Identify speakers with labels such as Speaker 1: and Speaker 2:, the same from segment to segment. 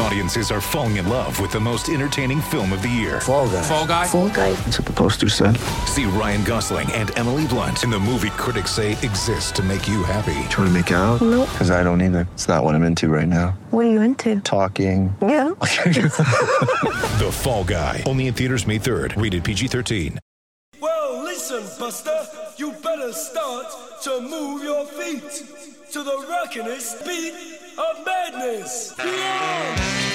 Speaker 1: Audiences are falling in love with the most entertaining film of the year.
Speaker 2: Fall guy.
Speaker 3: Fall guy.
Speaker 4: Fall guy.
Speaker 2: That's what the poster said.
Speaker 1: See Ryan Gosling and Emily Blunt in the movie critics say exists to make you happy.
Speaker 2: Trying to make it out?
Speaker 4: Nope.
Speaker 2: Because I don't either. It's not what I'm into right now.
Speaker 4: What are you into?
Speaker 2: Talking.
Speaker 4: Yeah.
Speaker 1: The Fall Guy. Only in theaters May 3rd. Rated PG-13.
Speaker 5: Well, listen, Buster, you better start to move your feet to the rockin'est beat of madness.
Speaker 6: Beyond.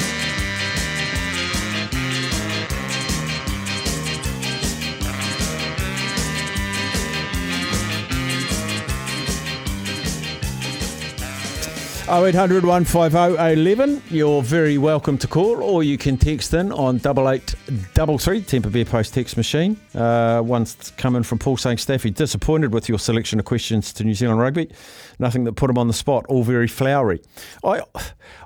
Speaker 6: 0800 150 11. You're very welcome to call, or you can text in on 8833 Temper Beer Post text machine. Uh, one's coming from Paul saying, Staffy, disappointed with your selection of questions to New Zealand rugby. Nothing that put him on the spot, all very flowery. I,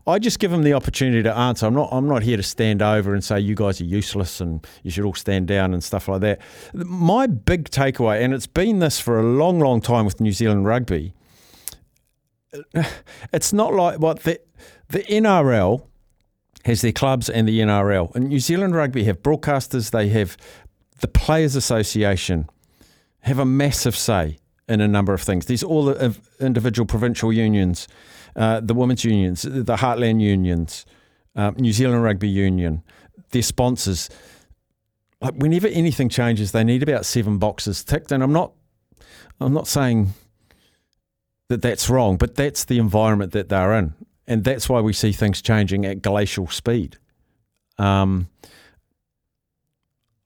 Speaker 6: I just give him the opportunity to answer. I'm not, I'm not here to stand over and say, you guys are useless and you should all stand down and stuff like that. My big takeaway, and it's been this for a long, long time with New Zealand rugby, it's not like what the the NRL has their clubs and the NRL. And New Zealand Rugby have broadcasters, they have the Players Association have a massive say in a number of things. There's all the individual provincial unions, uh, the women's unions, the Heartland unions, uh, New Zealand Rugby Union, their sponsors. Like whenever anything changes, they need about seven boxes ticked. And I'm not, I'm not saying that that's wrong, but that's the environment that they're in, and that's why we see things changing at glacial speed. Um,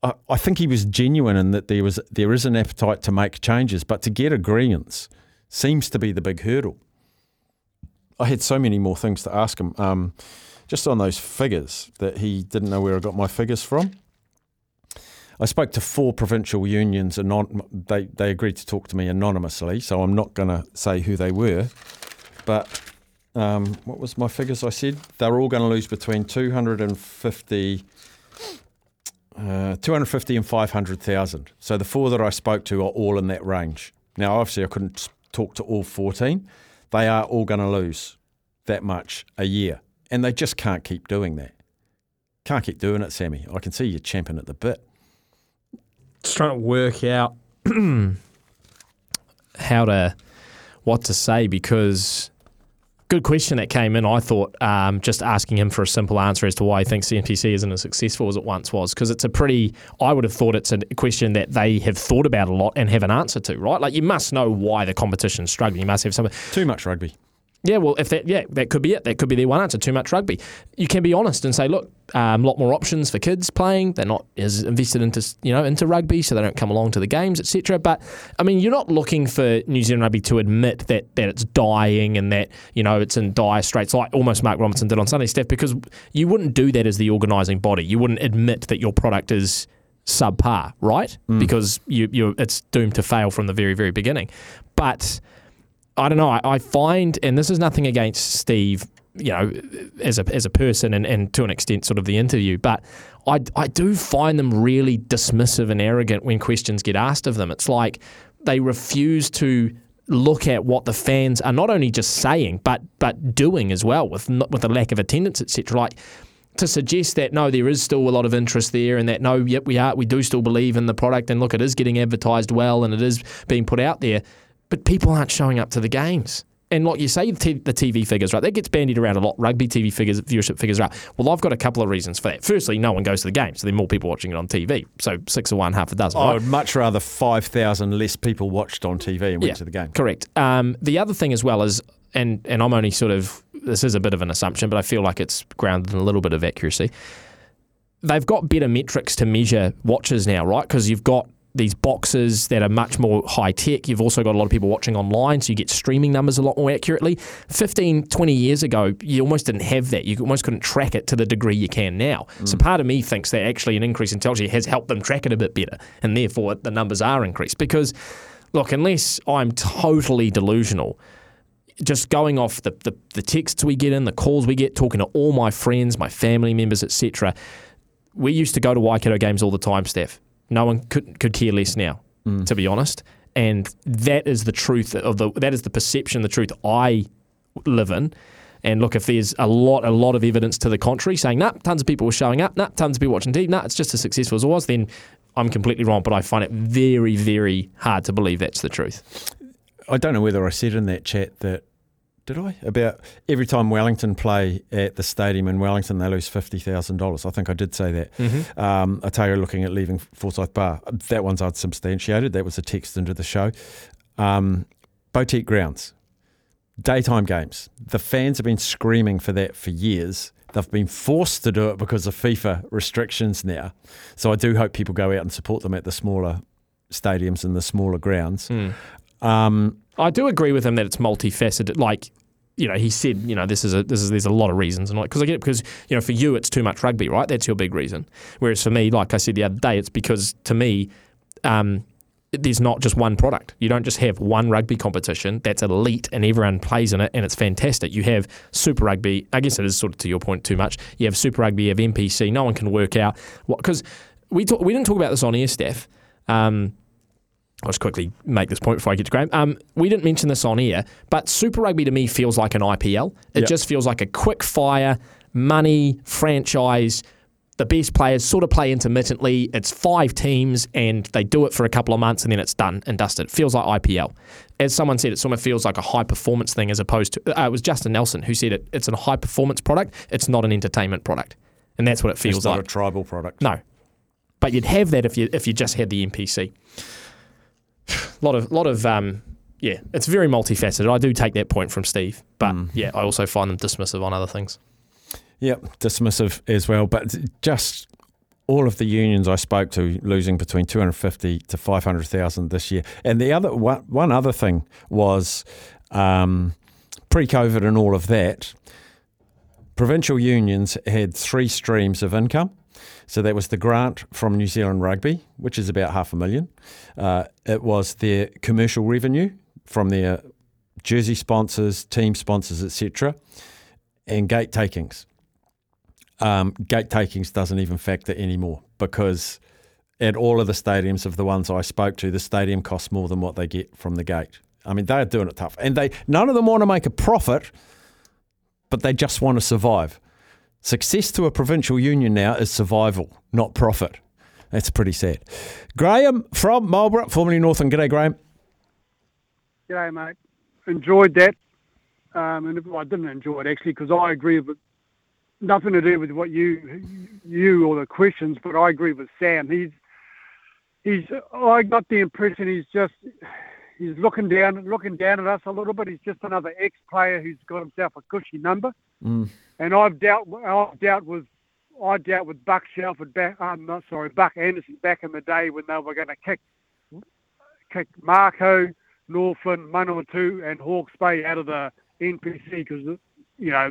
Speaker 6: I, I think he was genuine in that there was there is an appetite to make changes, but to get agreements seems to be the big hurdle. I had so many more things to ask him, um, just on those figures that he didn't know where I got my figures from. I spoke to four provincial unions, and they, they agreed to talk to me anonymously, so I'm not going to say who they were. But um, what was my figures I said? They're all going to lose between 250, uh, 250 and 500,000. So the four that I spoke to are all in that range. Now, obviously, I couldn't talk to all 14. They are all going to lose that much a year, and they just can't keep doing that. Can't keep doing it, Sammy. I can see you're champing at the bit
Speaker 3: just trying to work out how to what to say because good question that came in. I thought um, just asking him for a simple answer as to why he thinks the NPC isn't as successful as it once was because it's a pretty. I would have thought it's a question that they have thought about a lot and have an answer to. Right, like you must know why the competition's struggling. You must have something.
Speaker 6: too much rugby.
Speaker 3: Yeah, well, if that, yeah, that could be it. That could be their one answer. Too much rugby. You can be honest and say, look, a um, lot more options for kids playing. They're not as invested into you know into rugby, so they don't come along to the games, etc. But I mean, you're not looking for New Zealand rugby to admit that that it's dying and that you know it's in dire straits, like almost Mark Robinson did on Sunday, Steph, because you wouldn't do that as the organising body. You wouldn't admit that your product is subpar, right? Mm. Because you you it's doomed to fail from the very very beginning. But I don't know. I, I, find, and this is nothing against Steve, you know, as a as a person, and, and to an extent, sort of the interview, but I I do find them really dismissive and arrogant when questions get asked of them. It's like they refuse to look at what the fans are not only just saying, but but doing as well, with with a lack of attendance, etc. Like to suggest that no, there is still a lot of interest there, and that no, yep, we are, we do still believe in the product, and look, it is getting advertised well, and it is being put out there but people aren't showing up to the games. And like you say, the TV figures, right? That gets bandied around a lot. Rugby TV figures, viewership figures, right? Well, I've got a couple of reasons for that. Firstly, no one goes to the game, so there are more people watching it on TV. So six or one, half a dozen.
Speaker 6: I
Speaker 3: right?
Speaker 6: would much rather 5,000 less people watched on TV and went yeah, to the game.
Speaker 3: Correct. Um, the other thing as well is, and, and I'm only sort of, this is a bit of an assumption, but I feel like it's grounded in a little bit of accuracy. They've got better metrics to measure watches now, right? Because you've got these boxes that are much more high tech. You've also got a lot of people watching online, so you get streaming numbers a lot more accurately. 15, 20 years ago, you almost didn't have that. You almost couldn't track it to the degree you can now. Mm. So part of me thinks that actually an increase in technology has helped them track it a bit better, and therefore the numbers are increased. Because, look, unless I'm totally delusional, just going off the, the, the texts we get in, the calls we get, talking to all my friends, my family members, etc., we used to go to Waikato games all the time, Steph No one could could care less now, mm. to be honest. And that is the truth of the that is the perception, the truth I live in. And look, if there's a lot, a lot of evidence to the contrary, saying, nah, tons of people were showing up, nah, tons of people watching TV, nah, it's just as successful as it was, then I'm completely wrong. But I find it very, very hard to believe that's the truth.
Speaker 6: I don't know whether I said in that chat that did I about every time Wellington play at the stadium in Wellington they lose fifty thousand dollars. I think I did say that. Um, Otago looking at leaving Forsyth Barr. That one's unsubstantiated. That was a text into the show. Um, Boutique grounds, daytime games. The fans have been screaming for that for years. They've been forced to do it because of FIFA restrictions now. So I do hope people go out and support them at the smaller stadiums and the smaller grounds. Um,
Speaker 3: I do agree with him that it's multifaceted. Like, you know, he said, you know, this is a this is there's a lot of reasons, and like because I get because you know for you it's too much rugby, right? That's your big reason. Whereas for me, like I said the other day, it's because to me, um, there's not just one product. You don't just have one rugby competition that's elite and everyone plays in it and it's fantastic. You have Super Rugby. I guess it is sort of to your point too much. You have Super Rugby, you have NPC. No one can work out what because we talk, we didn't talk about this on air, Steph. Um, I'll just quickly make this point before I get to Graham. Um, we didn't mention this on air, but Super Rugby to me feels like an IPL. It
Speaker 6: Yep.
Speaker 3: just feels like a quick fire, money, franchise. The best players sort of play intermittently. It's five teams and they do it for a couple of months and then it's done and dusted. It feels like IPL. As someone said, it sort of feels like a high performance thing as opposed to. Uh, it was Justin Nelson who said it. It's a high performance product. It's not an entertainment product, and that's what it feels
Speaker 6: it's not
Speaker 3: like.
Speaker 6: a tribal product.
Speaker 3: No, but you'd have that if you if you just had the NPC. A lot of lot of um, yeah, it's very multifaceted. I do take that point from Steve, but yeah, I also find them dismissive on other things.
Speaker 6: Yep, dismissive as well. But just all of the unions I spoke to losing between 250 to 500,000 this year. And the other one, one other thing was um, pre-COVID and all of that, provincial unions had three streams of income. So that was the grant from New Zealand Rugby, which is about half a million. Uh, it was their commercial revenue from their jersey sponsors, team sponsors, etc., and gate takings um, gate takings doesn't even factor anymore because at all of the stadiums of the ones I spoke to, the stadium costs more than what they get from the gate. I mean, they're doing it tough, and they none of them want to make a profit, but they just want to survive. Success to a provincial union now is survival, not profit. That's pretty sad. Graham from Marlborough, formerly Northern. G'day, Graham.
Speaker 7: G'day, mate. Enjoyed that. Um, and I didn't enjoy it actually because I agree with nothing to do with what you you or the questions, but I agree with Sam. He's he's. I got the impression he's just he's looking down looking down at us a little bit. He's just another ex-player who's got himself a cushy number. And I've dealt I've dealt with I dealt with Buck Shelford back. I'm not sorry, Buck Anderson back in the day when they were going to kick kick Marco, Northland, Manawatu, and Hawke's Bay out of the NPC because you know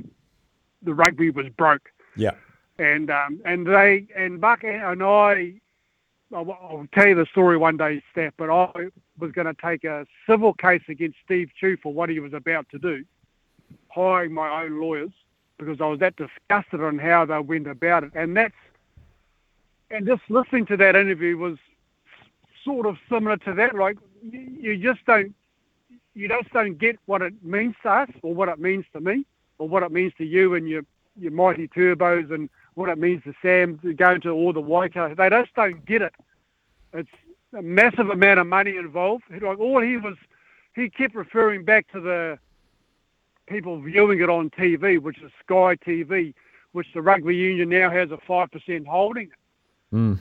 Speaker 7: the rugby was broke,
Speaker 6: Yeah.
Speaker 7: and um, and they and Buck and I. I'll, I'll tell you the story one day, Steph. But I was going to take a civil case against Steve Tew for what he was about to do, hiring my own lawyers because I was that disgusted on how they went about it. And that's and just listening to that interview was sort of similar to that. Like you, just don't you just don't get what it means to us or what it means to me or what it means to you and your your mighty turbos and what it means to Sam going to all the Waikato. They just don't get it. It's a massive amount of money involved. Like all he was, he kept referring back to the people viewing it on TV, which is Sky TV, which the rugby union now has a five percent holding. Hmm.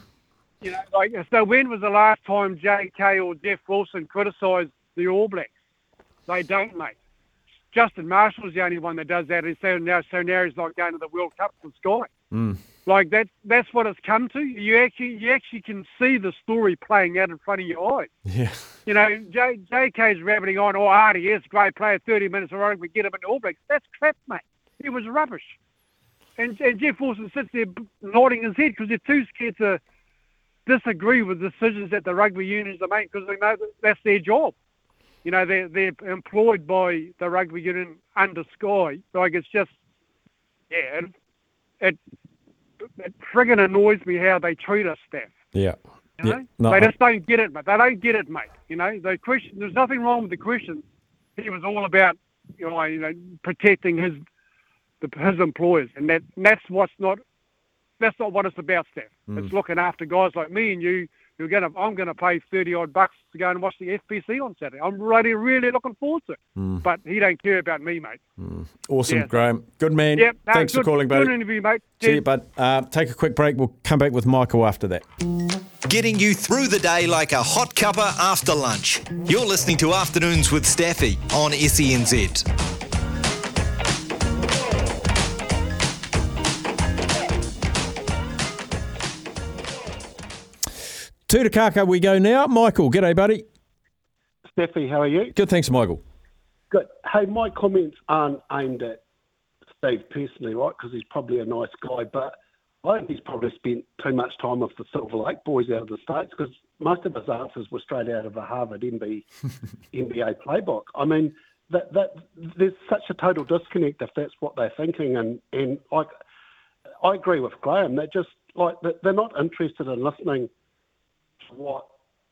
Speaker 7: You know, like so. When was the last time J.K. or Jeff Wilson criticised the All Blacks? They don't, mate. Justin Marshall's the only one that does that. And so now, so now he's not going to the World Cup for Sky. Mm. Like that. That's what it's come to. You actually, you actually can see the story playing out in front of your eyes.
Speaker 6: Yeah.
Speaker 7: You know, J, JK's rabbiting on, oh, Ardie is a great player, 30 minutes of rugby, get him into All Blacks. That's crap, mate. He was rubbish. And, and Jeff Wilson sits there nodding his head because they're too scared to disagree with decisions that the rugby unions are making because they know that that's their job. You know, they're, they're employed by the rugby union under Sky. Like, it's just, yeah, it, it, it friggin' annoys me how they treat us, staff
Speaker 6: Yeah.
Speaker 7: You
Speaker 6: Yeah, no,
Speaker 7: they just don't get it, mate. They don't get it, mate. You know, the question. There's nothing wrong with the question. He was all about, you know, you know, protecting his the, his employers, and that and that's what's not. That's not what it's about, Steph.
Speaker 6: Mm.
Speaker 7: It's looking after guys like me and you. Who are gonna. I'm gonna pay thirty odd bucks to go and watch the NPC on Saturday. I'm really, really looking forward to it.
Speaker 6: Mm.
Speaker 7: But he don't care about me, mate.
Speaker 6: Awesome,
Speaker 7: Yeah.
Speaker 6: Graham. Good man.
Speaker 7: Yep. no,
Speaker 6: Thanks
Speaker 7: good,
Speaker 6: for calling, buddy.
Speaker 7: Good interview, mate.
Speaker 6: See you,
Speaker 7: Cheers.
Speaker 6: bud. Uh, take a quick break. We'll come back with Michael after that.
Speaker 8: Getting you through the day like a hot cuppa after lunch. You're listening to Afternoons with Staffy on E SENZ.
Speaker 6: Tutakaka we go now. Michael, g'day, buddy.
Speaker 9: Steffi, how are you?
Speaker 6: Good, thanks, Michael.
Speaker 9: Good. Hey, my comments aren't aimed at Steve personally, right? Because he's probably a nice guy, but I think he's probably spent too much time with the Silver Lake boys out of the States because most of his answers were straight out of a Harvard MB, MBA playbook. I mean, that, that there's such a total disconnect if that's what they're thinking. And, and I, I agree with Graham. They're just like, they're not interested in listening what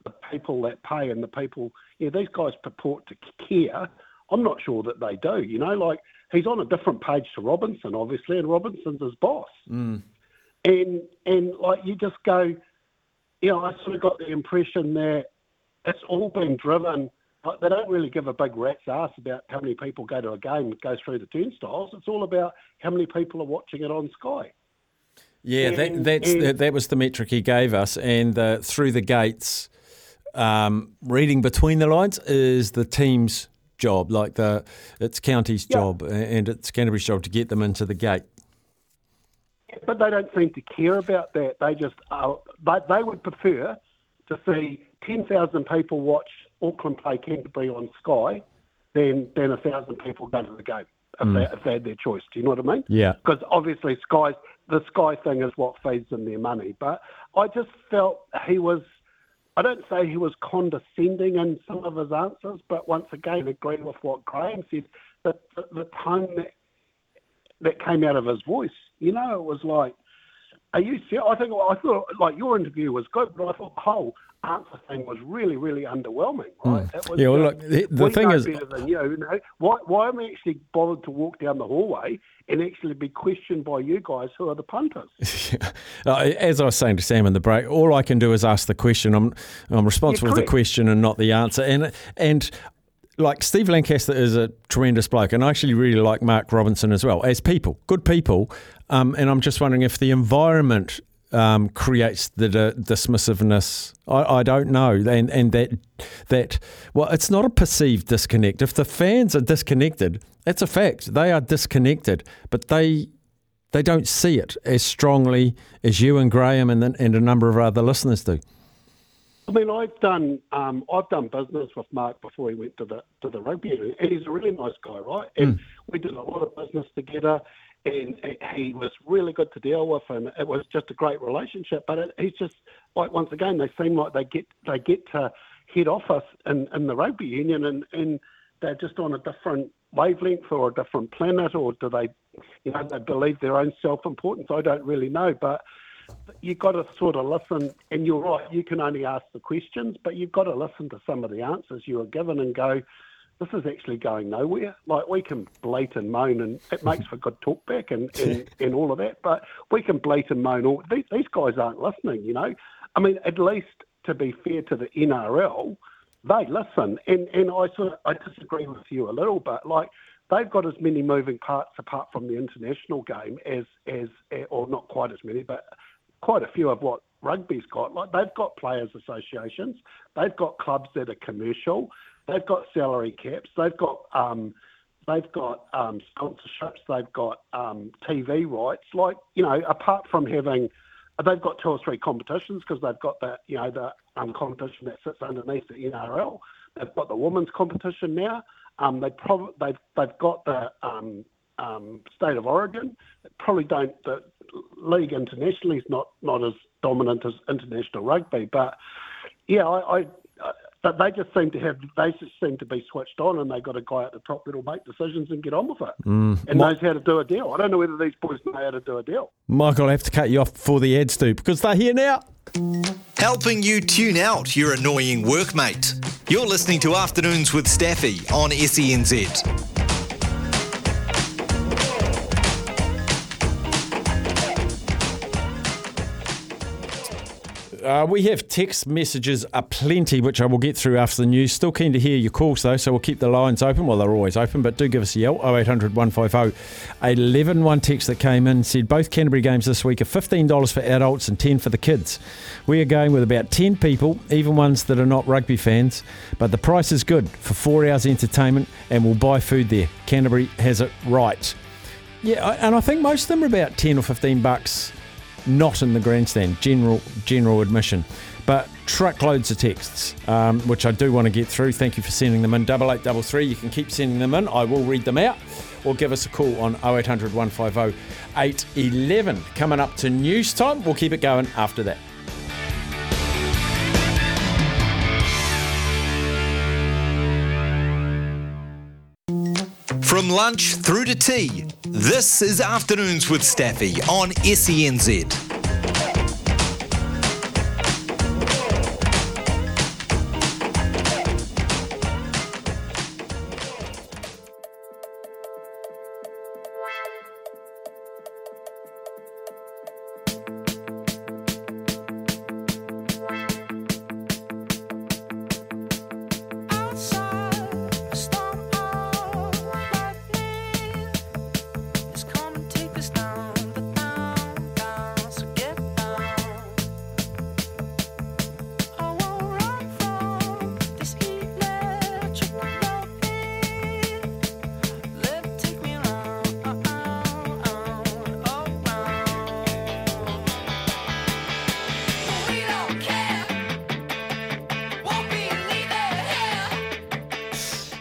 Speaker 9: the people that pay and the people, yeah, these guys purport to care. I'm not sure that they do. You know, like he's on a different page to Robinson, obviously, and Robinson's his boss. Mm. And and like you just go, you know, I sort of got the impression that it's all been driven. Like they don't really give a big rat's ass about how many people go to a game go through the turnstiles. It's all about how many people are watching it on Sky.
Speaker 6: Yeah, that, that's that, that was the metric he gave us, and uh, through the gates, um, reading between the lines is the team's job. Like the it's county's
Speaker 9: Yeah.
Speaker 6: job and it's Canterbury's job to get them into the gate.
Speaker 9: But they don't seem to care about that. They just uh, they, they would prefer to see ten thousand people watch Auckland play Canterbury on Sky than than a thousand people go to the game if, they, if they had their choice. Do you know what I mean?
Speaker 6: Yeah.
Speaker 9: Because obviously Sky the Sky thing is what feeds them their money. But I just felt he was. I don't say he was condescending in some of his answers, but once again, agree with what Graham said. The, the, the tone that that came out of his voice. You know, it was like, "Are you serious?" I think I thought like your interview was good, but I thought whole answer thing was really, really underwhelming. Right? It was
Speaker 6: Hmm. Yeah, well, look, the- the thing is-
Speaker 9: better than you. you know? Why, why am I actually bothered to walk down the hallway and actually be questioned by you guys who are the punters?
Speaker 6: Uh, As I was saying to Sam in the break, all I can do is ask the question. I'm I'm responsible for the question and not the answer. And and like Steve Lancaster is a tremendous bloke, and I actually really like Mark Robinson as well as people, good people. Um, and I'm just wondering if the environment um, creates the di- dismissiveness. I, I don't know, and and that that well, it's not a perceived disconnect. If the fans are disconnected, that's a fact. They are disconnected, but they they don't see it as strongly as you and Graham and, and a number of other listeners do.
Speaker 9: I mean, I've done um, I've done business with Mark before he went to the to the rugby, and he's a really nice guy, right? And we did a lot of business together, and he was really good to deal with, and it was just a great relationship. But it, he's just like once again, they seem like they get they get to head office in, in the rugby union, and, and they're just on a different wavelength or a different planet, or do they, you know, they believe their own self importance? I don't really know, but you've got to sort of listen, and you're right, you can only ask the questions, but you've got to listen to some of the answers you are given and go, this is actually going nowhere. Like, we can blate and moan, and it makes for good talkback and, and, and all of that, but we can blate and moan. All, these, these guys aren't listening, you know? I mean, at least to be fair to the NRL, they listen, and, and I sort of I disagree with you a little bit. Like they've got as many moving parts apart from the international game as as eh, or not quite as many, but quite a few of what rugby's got. Like they've got players' associations, they've got clubs that are commercial, they've got salary caps, they've got um, they've got um, sponsorships, they've got um, TV rights. Like you know, apart from having they've got two or three competitions because they've got that you know the um, competition that sits underneath the NRL. They've got the women's competition now. Um, they prob- they've they've got the um, um, state of Origin. They probably don't. The league internationally is not not as dominant as international rugby, but yeah, I. I but they just seem to have, they just seem to be switched on and they've got a guy at the top that'll make decisions and get on with it mm. and knows how to do a deal. I don't know whether these boys know how to do a deal.
Speaker 6: Michael, I have to cut you off before the ads do because they're here now.
Speaker 8: Helping you tune out your annoying workmate. You're listening to Afternoons with Staffy on E SENZ.
Speaker 6: Uh, we have text messages aplenty, which I will get through after the news. Still keen to hear your calls, though, so we'll keep the lines open. Well, they're always open, but do give us a yell. 0800 150 11. One text that came in said both Canterbury games this week are $15 for adults and 10 for the kids. We are going with about 10 people, even ones that are not rugby fans, but the price is good for four hours entertainment and we'll buy food there. Canterbury has it right. Yeah, and I think most of them are about 10 or 15 bucks not in the grandstand, general general admission. But truckloads of texts, um, which I do want to get through. Thank you for sending them in. Double eight double three. You can keep sending them in. I will read them out, or give us a call on 0800 150 811. Coming up to news time. We'll keep it going after that.
Speaker 8: From lunch through to tea, this is Afternoons with Staffy on SENZ.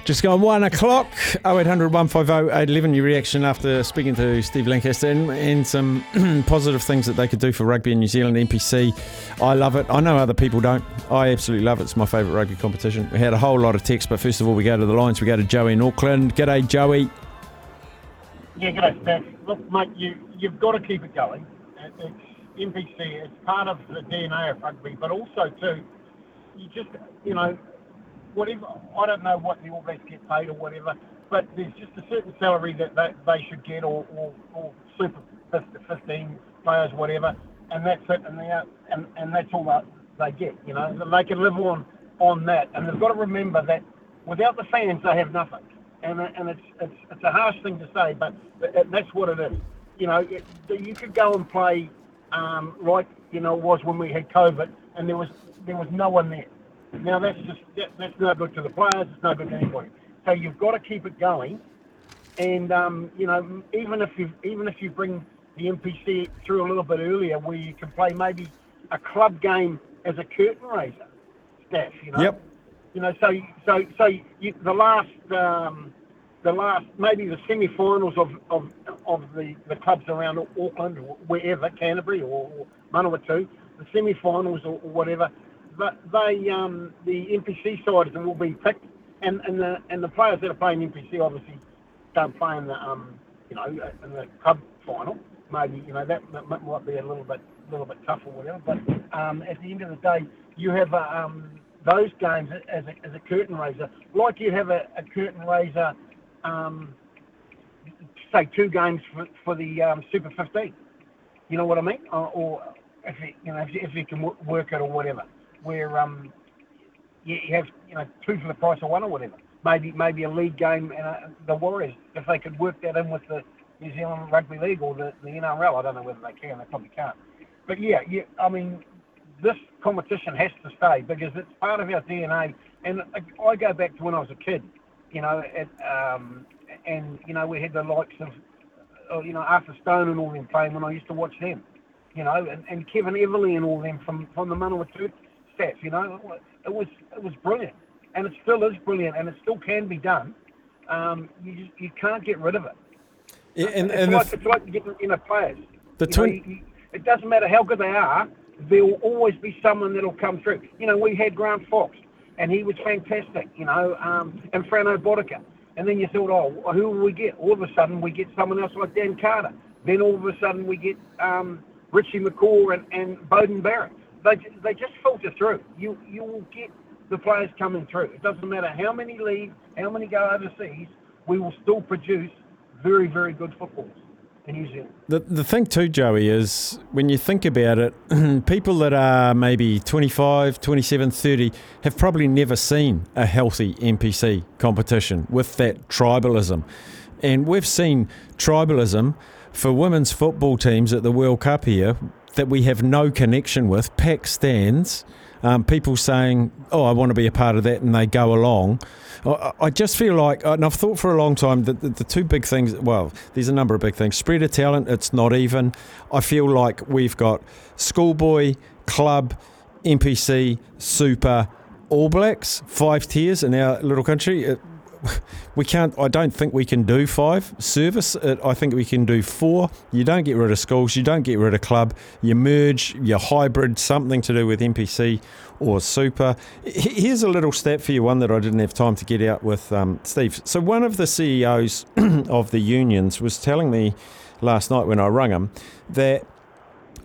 Speaker 6: Just gone one o'clock. 0800 150 811. Uh, your reaction after speaking to Steve Lancaster and, and some positive things that they could do for rugby in New Zealand, NPC. I love it. I know other people don't. I absolutely love it. It's my favourite rugby competition. We had a whole lot of text, but first of all, we go to the lines. We go to Joey in Auckland. G'day, Joey.
Speaker 10: Yeah, g'day. Look, mate, you, you've got to keep it going. NPC, it's part of the DNA of rugby, but also, too, you just, you know, whatever, I don't know what the All Blacks get paid or whatever, but there's just a certain salary that they, they should get, or, or, or super 15 players, whatever, and that's it, and, they and, and that's all that they get, you know. They can live on, on that, and they've got to remember that without the fans, they have nothing. And, and it's, it's, it's a harsh thing to say, but that's what it is. You know, it, you could go and play um, like you know it was when we had COVID, and there was there was no one there. Now that's just that, that's no good to the players. It's no good to anybody. So you've got to keep it going, and um, you know even if you even if you bring the NPC through a little bit earlier, where you can play maybe a club game as a curtain raiser, staff. You know.
Speaker 6: Yep.
Speaker 10: You know, so so so you, the last um, the last maybe the semi-finals of, of of the, the clubs around Auckland or wherever Canterbury or, or Manawatu, the semi-finals or, or whatever, they um, the NPC sides will be picked, and, and the and the players that are playing NPC obviously don't play in the um, you know in the club final. Maybe you know that, that might be a little bit little bit tough or whatever, but um, at the end of the day, you have uh, um, those games as a, as a curtain raiser, like you have a, a curtain raiser. Um, say two games for, for the um, Super 15. You know what I mean? Or, or if you, you know if you, if you can work it or whatever, where um, you, you have you know two for the price of one or whatever. Maybe maybe a league game and uh, the Warriors if they could work that in with the New Zealand Rugby League or the, the NRL. I don't know whether they can. They probably can't. But yeah, yeah. I mean, this competition has to stay because it's part of our DNA. And I- I go back to when I was a kid. You know, at, um, and you know we had the likes of uh, you know Arthur Stone and all them playing when I used to watch them. You know, and, and Kevin Eveleigh and all them from from the Manawatu staff. You know, it was it was brilliant, and it still is brilliant, and it still can be done. Um, you just, you can't get rid of it.
Speaker 6: Yeah, and,
Speaker 10: it's
Speaker 6: and the
Speaker 10: like it's like getting in a players.
Speaker 6: The
Speaker 10: You know, you- you- it doesn't matter how good they are. There will always be someone that'll come through. You know, we had Grant Fox, and he was fantastic. You know, um, and Frano Botica. And then you thought, oh, who will we get? All of a sudden, we get someone else like Dan Carter. Then all of a sudden, we get um, Richie McCaw and, and Beauden Barrett. They they just filter through. You you will get the players coming through. It doesn't matter how many leave, how many go overseas. We will still produce very very good footballs. in New Zealand.
Speaker 6: The, the thing too, Joey, is when you think about it, people that are maybe 25, 27, 30 have probably never seen a healthy NPC competition with that tribalism. And we've seen tribalism for women's football teams at the World Cup here that we have no connection with, pack stands, um, people saying, oh, I want to be a part of that, and they go along. I, just feel like, and I've thought for a long time that the, two big things, well, there's a number of big things. Spread of talent, it's not even. I feel like we've got schoolboy, club, NPC, super, All Blacks, five tiers in our little country. We can't. I don't think we can do five service. I think we can do four. You don't get rid of schools. You don't get rid of club. You merge. You hybrid something to do with NPC or super. Here's a little stat for you. One that I didn't have time to get out with um, Steve. So one of the CEOs of the unions was telling me last night when I rung him that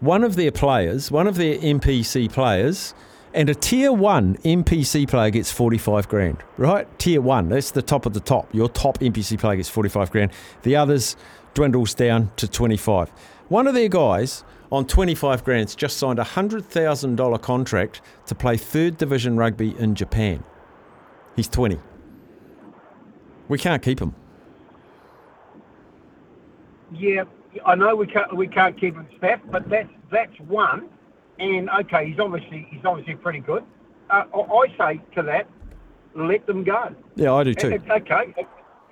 Speaker 6: one of their players, one of their NPC players, and a tier one NPC player gets 45 grand, right? Tier one, that's the top of the top. Your top NPC player gets 45 grand. The others dwindles down to 25. One of their guys on 25 grand's just signed a $100,000 contract to play third division rugby in Japan. He's 20. We can't keep him.
Speaker 10: Yeah, I know we can't we can't keep him staff, but that's that's one. And okay, he's obviously he's obviously pretty good. Uh, I say to that, let them go.
Speaker 6: Yeah, I do too.
Speaker 10: It's okay.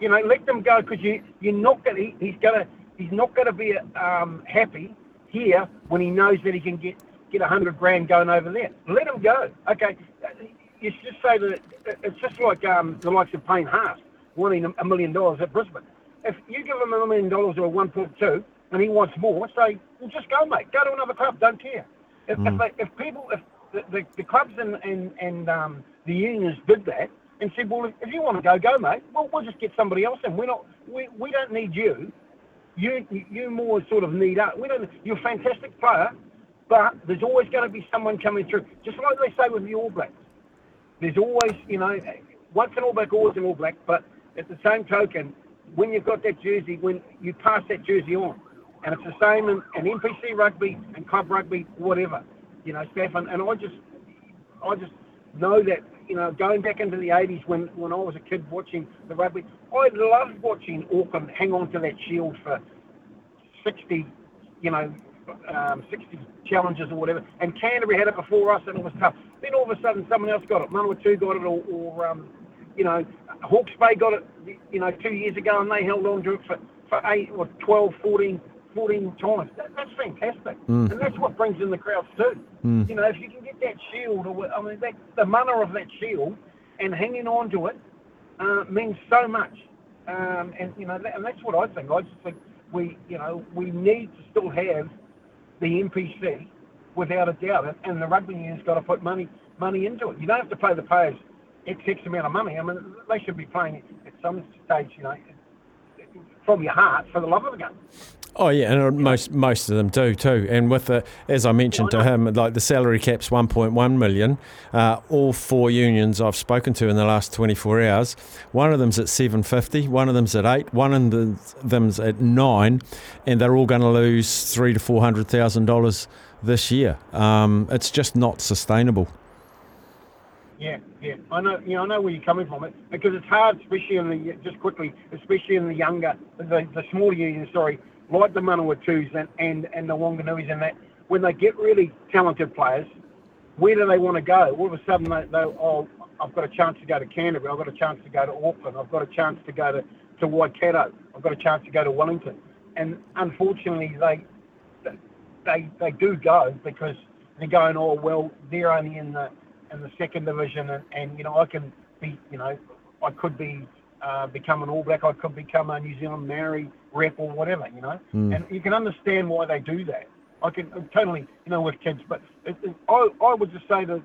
Speaker 10: You know, let them go because you you're not gonna he's gonna he's not gonna be um, happy here when he knows that he can get get a hundred grand going over there. Let him go. Okay, you just say that it's just like um, the likes of Payne Haas wanting a- million dollars at Brisbane. If you give him a million dollars or a 1.2 and he wants more, say, well, just go, mate. Go to another club. Don't care. If, if, they, if people, if the, the, the clubs and, and, and um, the unions did that and said, well, if you want to go, go, mate. Well, we'll just get somebody else in. We're not, we, we don't need you. You, you more sort of need us. We don't. You're a fantastic player, but there's always going to be someone coming through. Just like they say with the All Blacks. There's always, you know, once an All Black, always an All Black. But at the same token, when you've got that jersey, when you pass that jersey on, and it's the same in, in NPC rugby and club rugby, whatever, you know, Stefan. And I just, I just know that, you know, going back into the 80s when, when I was a kid watching the rugby, I loved watching Auckland hang on to that shield for 60, you know, um, 60 challenges or whatever. And Canterbury had it before us and it was tough. Then all of a sudden someone else got it. Manawatu got it or, or um, you know, Hawke's Bay got it, you know, two years ago and they held on to it for, for 8 or 12, 14, 14 times. That, that's fantastic.
Speaker 6: Mm.
Speaker 10: And that's what brings in the crowds too.
Speaker 6: Mm.
Speaker 10: You know, if you can get that shield, or I mean, that, the manner of that shield and hanging on to it uh, means so much. Um, and, you know, that, and that's what I think. I just think we, you know, we need to still have the NPC without a doubt. And the rugby union's got to put money money into it. You don't have to pay the players X, X amount of money. I mean, they should be playing at some stage, you know, from your heart for the love of the game.
Speaker 6: Oh yeah, and most most of them do too. And with the, as I mentioned to him, like the salary cap's 1.1 million. Uh, all four unions I've spoken to in the last 24 hours. One of them's at 750, one of them's at eight, one of the- them's at nine, and they're all going to lose three to four hundred thousand dollars this year. Um, it's just not sustainable.
Speaker 10: Yeah, yeah. I know. You know, I know where you're coming from. It because it's hard, especially in the just quickly, especially in the younger, the, the smaller unions. Sorry, like the Manawatu's and and and the Wanganuis and that. When they get really talented players, where do they want to go? All of a sudden, they, they oh, I've got a chance to go to Canterbury. I've got a chance to go to Auckland. I've got a chance to go to to Waikato. I've got a chance to go to Wellington. And unfortunately, they they they do go because they're going, oh well, they're only in the in the second division, and, and you know I can be, you know, I could be uh, become an All Black, I could become a New Zealand Maori rep or whatever, you know,
Speaker 6: Mm.
Speaker 10: and you can understand why they do that. I can uh, totally, you know, with kids, but it, it, I I would just say to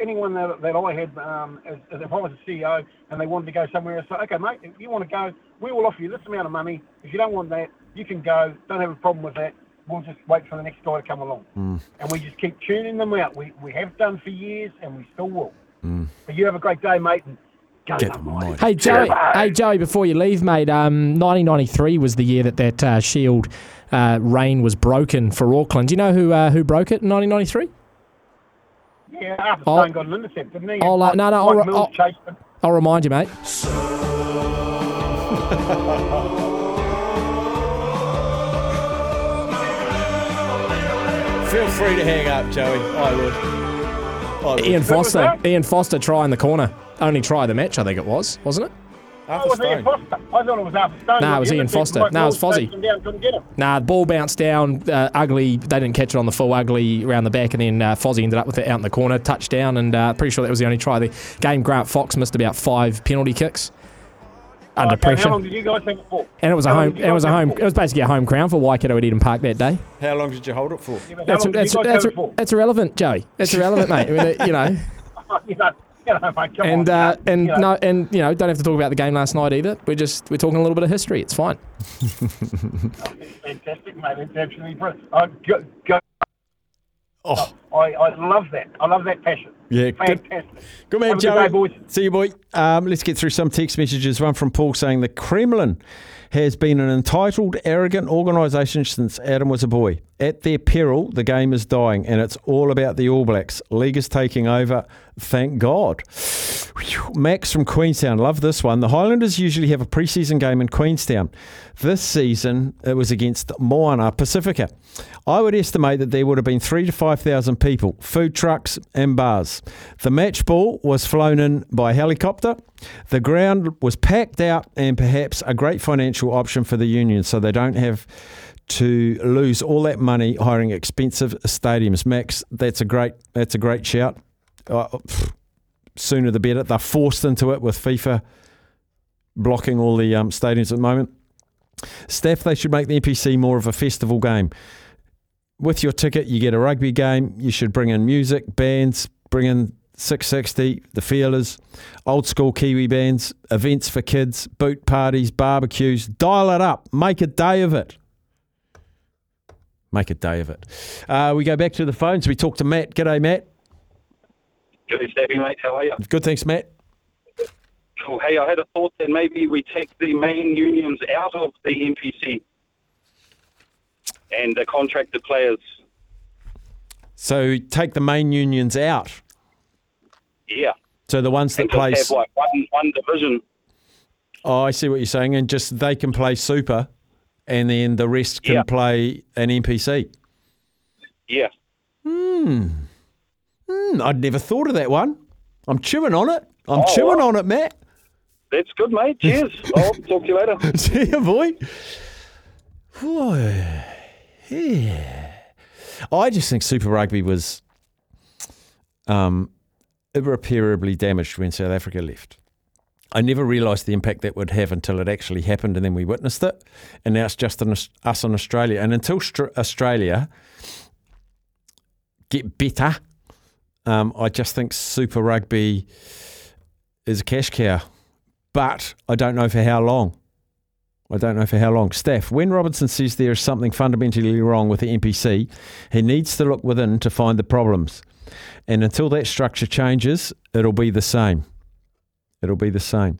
Speaker 10: anyone that, that I had, um, as, as if I was a CEO and they wanted to go somewhere, I say, okay, mate, if you want to go, we will offer you this amount of money. If you don't want that, you can go. Don't have a problem with that. we'll just wait for the next guy to come along.
Speaker 6: Mm.
Speaker 10: And we just keep tuning them out. We, we have done for years and we still will.
Speaker 6: Mm.
Speaker 10: But you have a great day, mate. And go
Speaker 6: Get
Speaker 10: Dum
Speaker 6: them
Speaker 3: Hey Joey, hey Joey, before you leave, mate. Um, 1993 was the year that that uh, Shield uh, reign was broken for Auckland. Do you know who uh, who broke it in 1993?
Speaker 10: Yeah, Arthur
Speaker 3: I'll-
Speaker 10: Stone got an intercept, didn't he?
Speaker 3: I'll, uh, no, no, I'll-
Speaker 10: Mills
Speaker 3: I'll-
Speaker 10: chased him.
Speaker 3: I'll remind you, mate.
Speaker 6: Feel free to hang up, Joey. I would. I.
Speaker 3: Ian Foster. Ian Foster try in the corner. Only try of the match, I think it was, wasn't it?
Speaker 10: Oh,
Speaker 6: Arthur
Speaker 10: was Ian Foster? I thought it was Arthur Stone.
Speaker 3: Nah, it was Ian Foster.
Speaker 10: Mike
Speaker 3: No, it was
Speaker 10: Mills
Speaker 3: Fozzie.
Speaker 10: chased down, couldn't get him.
Speaker 3: Nah, the ball bounced down, uh, ugly. They didn't catch it on the full, ugly around the back, and then uh, Fozzie ended up with it out in the corner, touchdown, and uh, pretty sure that was the only try of the game. Grant Fox missed about five penalty kicks under
Speaker 10: Okay,
Speaker 3: pressure,
Speaker 10: How long did you guys have it for?
Speaker 3: and it was a
Speaker 10: How long
Speaker 3: home. It was a home.
Speaker 10: it
Speaker 3: It was basically a home crown for Waikato at Eden Park that day.
Speaker 6: How long did you hold it for?
Speaker 10: Yeah,
Speaker 3: That's that's that's,
Speaker 10: it for?
Speaker 3: that's irrelevant, Joey. That's irrelevant, mate. I mean, you know,
Speaker 10: you know, you know, mate,
Speaker 3: and
Speaker 10: on,
Speaker 3: uh,
Speaker 10: you
Speaker 3: and
Speaker 10: know.
Speaker 3: no, and you know, don't have to talk about the game last night either. We're just we're talking a little bit of history. It's fine.
Speaker 10: It's fantastic, mate. It's absolutely brilliant. Uh, go, go.
Speaker 6: Oh,
Speaker 10: I, I love that. I love that passion.
Speaker 6: Yeah, good-
Speaker 10: fantastic.
Speaker 6: good man,
Speaker 10: Have a
Speaker 6: Joey.
Speaker 10: good day, boys.
Speaker 6: See you, boy. Um, let's get through some text messages. One from Paul saying the Kremlin has been an entitled, arrogant organisation since Adam was a boy. At their peril, the game is dying, and it's all about the All Blacks. League is taking over. Thank God. Whew. Max from Queenstown, love this one. The Highlanders usually have a preseason game in Queenstown. This season, it was against Moana Pacifica. I would estimate that there would have been three to five thousand people, food trucks and bars. The match ball was flown in by helicopter. The ground was packed out, and perhaps a great financial option for the union, so they don't have to lose all that money hiring expensive stadiums. Max, that's a great that's a great shout. Uh, pff, sooner the better. They're forced into it with FIFA blocking all the um, stadiums at the moment. Steph, they should make the NPC more of a festival game. With your ticket, you get a rugby game. You should bring in music, bands, bring in Six60, the Feelers, old school Kiwi bands, events for kids, boot parties, barbecues. Dial it up. Make a day of it. Make a day of it. Uh, we go back to the phones. We talk to Matt. G'day, Matt.
Speaker 11: Good Stevie, mate. How are you?
Speaker 6: Good, thanks, Matt.
Speaker 11: Cool. Hey, I had a thought that maybe we take the main unions out of the NPC and the contracted players.
Speaker 6: So take the main unions out.
Speaker 11: Yeah.
Speaker 6: So the ones that play.
Speaker 11: have like one, one division.
Speaker 6: Oh, I see what you're saying, and just they can play super, and then the rest can
Speaker 11: Yeah.
Speaker 6: play an NPC.
Speaker 11: Yeah.
Speaker 6: Hmm. Hmm. I'd never thought of that one. I'm chewing on it. I'm
Speaker 11: Oh,
Speaker 6: chewing on it, Matt.
Speaker 11: That's good, mate. Cheers. I'll talk to you later.
Speaker 6: See you, boy. Whew. Yeah. I just think Super Rugby was um, irreparably damaged when South Africa left. I never realised the impact that would have until it actually happened, and then we witnessed it. And now it's just us in Australia. And until Str- Australia get better, um, I just think Super Rugby is a cash cow. But I don't know for how long. I don't know for how long. Steph, when Robinson says there is something fundamentally wrong with the NPC, he needs to look within to find the problems. And until that structure changes, it'll be the same. It'll be the same.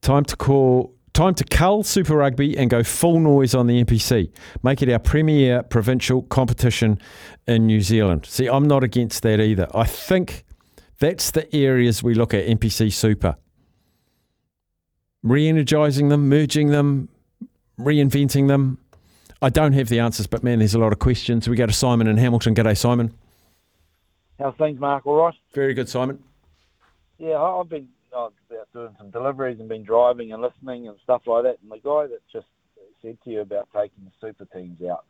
Speaker 6: Time to call. Time to cull Super Rugby and go full noise on the NPC. Make it our premier provincial competition in New Zealand. See, I'm not against that either. I think that's the areas we look at NPC Super re energizing them, merging them, reinventing them. I don't have the answers, but man, there's a lot of questions. We go to Simon in Hamilton. G'day, Simon.
Speaker 12: How's things, Mark? All right?
Speaker 6: Very good, Simon.
Speaker 12: Yeah, I've been out doing some deliveries and been driving and listening and stuff like that. And the guy that just said to you about taking the super teams out,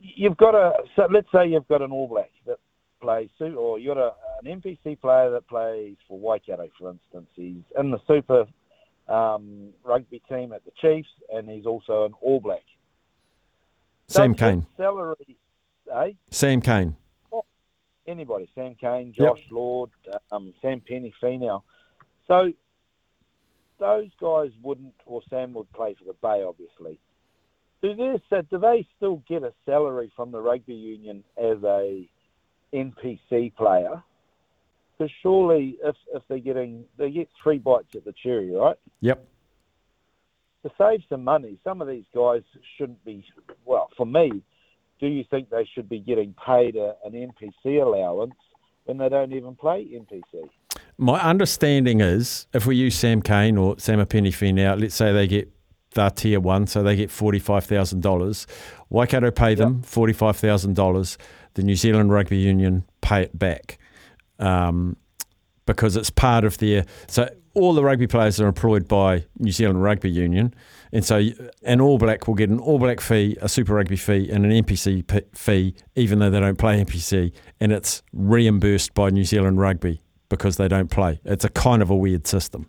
Speaker 12: you've got a. So let's say you've got an All Black that plays or you've got a, an NPC player that plays for Waikato, for instance. He's in the super um, rugby team at the Chiefs, and he's also an All Black.
Speaker 6: Sam Cane.
Speaker 12: Salary, eh?
Speaker 6: Sam Cane.
Speaker 12: anybody, Sam Cane,
Speaker 6: Yep.
Speaker 12: Josh Lord, um, Samipeni, Finau. So those guys wouldn't, or Sam would play for the Bay, obviously. Do they, do they still get a salary from the rugby union as a NPC player? Because surely, if if they're getting they get three bites at the cherry, right?
Speaker 6: Yep.
Speaker 12: To save some money, some of these guys shouldn't be. Well, for me, do you think they should be getting paid a, an NPC allowance when they don't even play NPC?
Speaker 6: My understanding is if we use Sam Cane or Samipeni Finau, let's say they get their tier one, so they get $45,000. Waikato pay them $45,000. The New Zealand Rugby Union pay it back um, because it's part of their. So all the rugby players are employed by New Zealand Rugby Union. And so an All Black will get an All Black fee, a Super Rugby fee, and an NPC fee, even though they don't play NPC, and it's reimbursed by New Zealand Rugby because they don't play. It's a kind of a weird system.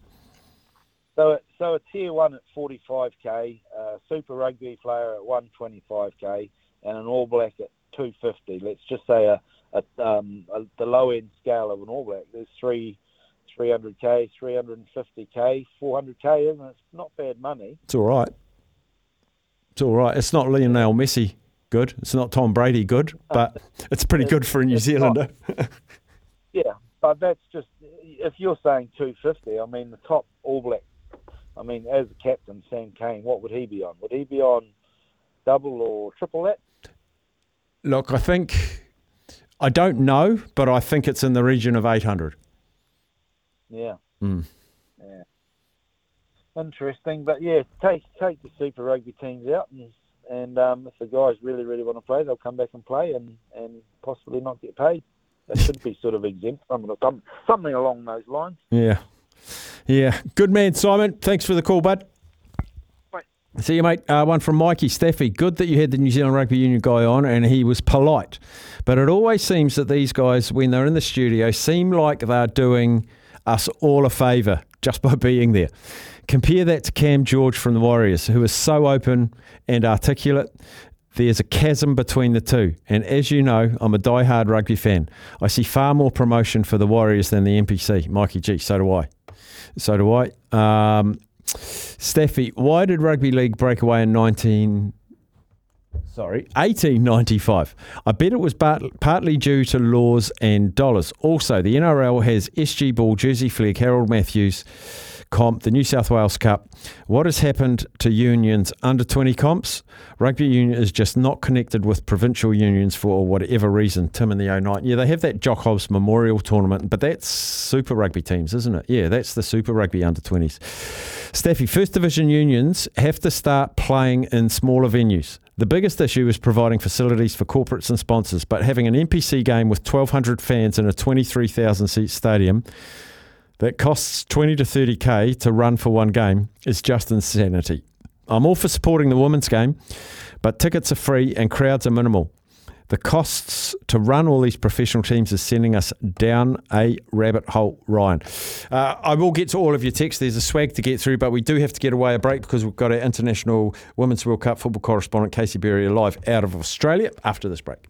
Speaker 12: So, so a tier one at 45k, a Super Rugby player at 125k, and an All Black at 250. Let's just say a, a, um, the low end scale of an All Black. There's three 300k, 350k, 400k, isn't it? It's not bad money.
Speaker 6: It's all right. It's all right. It's not Lionel Messi good. It's not Tom Brady good, but it's pretty good for a New Zealander.
Speaker 12: Yeah, but that's just if you're saying 250. I mean, the top All Black. I mean, as a captain, Sam Cane, what would he be on? Would he be on double or triple that?
Speaker 6: Look, I think I don't know, but I think it's in the region of 800.
Speaker 12: Yeah.
Speaker 6: Mm.
Speaker 12: Yeah. Interesting, but yeah, take take the Super Rugby teams out, and and um, if the guys really really want to play, they'll come back and play, and and possibly not get paid. They should be sort of exempt from it, something along those lines.
Speaker 6: Yeah. Yeah. Good man, Simon. Thanks for the call, bud. See you, mate. Uh, one from Mikey Steffi. Good that you had the New Zealand Rugby Union guy on and he was polite. But it always seems that these guys, when they're in the studio, seem like they're doing us all a favour just by being there. Compare that to Cam George from the Warriors, who is so open and articulate. There's a chasm between the two. And as you know, I'm a die-hard rugby fan. I see far more promotion for the Warriors than the NPC. Mikey G, so do I. So do I. Um, Steffi, why did rugby league break away in 19 sorry, 1895. I bet it was part, partly due to laws and dollars. Also, the NRL has SG Ball, Jersey Flegg, Harold Matthews comp, the New South Wales Cup. What has happened to unions under 20 comps? Rugby union is just not connected with provincial unions for whatever reason. Tim in the 09. Yeah, they have that Jock Hobbs Memorial Tournament, but that's Super Rugby teams, isn't it? Yeah, that's the Super Rugby under 20s. Steffi, First Division unions have to start playing in smaller venues. The biggest issue is providing facilities for corporates and sponsors, but having an NPC game with 1,200 fans in a 23,000 seat stadium that costs 20 to 30k to run for one game is just insanity. I'm all for supporting the women's game, but tickets are free and crowds are minimal. The costs to run all these professional teams is sending us down a rabbit hole, Ryan. Uh, I will get to all of your texts. There's a swag to get through, but we do have to get away a break because we've got our International Women's World Cup football correspondent, Casey Berry, live out of Australia after this break.